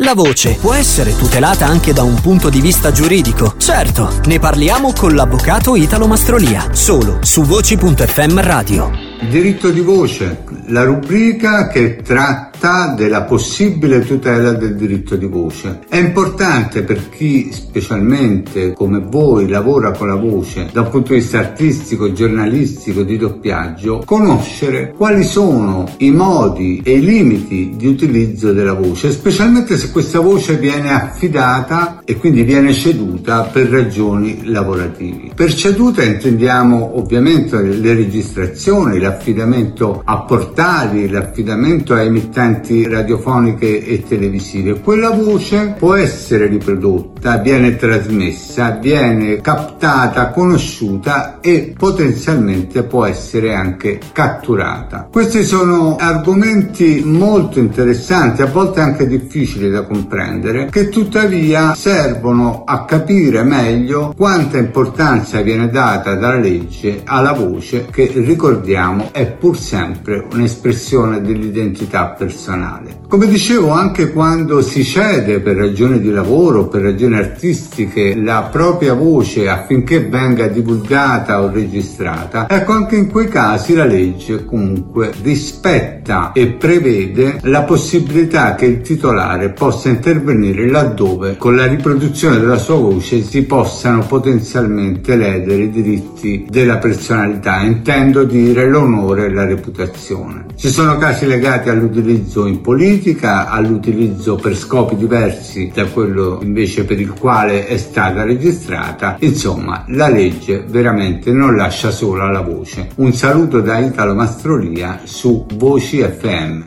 La voce può essere tutelata anche da un punto di vista giuridico. Certo, ne parliamo con l'avvocato Italo Mastrolia, solo su voci.fm radio. Diritto di voce, la rubrica che tratta della possibile tutela del diritto di voce. È importante per chi specialmente come voi lavora con la voce da un punto di vista artistico, giornalistico, di doppiaggio, conoscere quali sono i modi e i limiti di utilizzo della voce, specialmente se questa voce viene affidata e quindi viene ceduta per ragioni lavorative. Per ceduta intendiamo ovviamente le registrazioni, l'affidamento a portali, l'affidamento a emittenti radiofoniche e televisive. Quella voce può essere riprodotta, viene trasmessa, viene captata, conosciuta e potenzialmente può essere anche catturata. Questi sono argomenti molto interessanti, a volte anche difficili da comprendere, che tuttavia servono a capire meglio quanta importanza viene data dalla legge alla voce che ricordiamo è pur sempre un'espressione dell'identità personale. Come dicevo, anche quando si cede per ragioni di lavoro, per ragioni artistiche, la propria voce affinché venga divulgata o registrata, ecco anche in quei casi la legge comunque rispetta e prevede la possibilità che il titolare possa intervenire laddove con la riproduzione della sua voce si possano potenzialmente ledere i diritti della personalità, intendo dire l'onore e la reputazione. Ci sono casi legati all'utilizzo in politica, all'utilizzo per scopi diversi da quello invece per il quale è stata registrata. Insomma, la legge veramente non lascia sola la voce. Un saluto da Italo Mastrolia su Voci FM.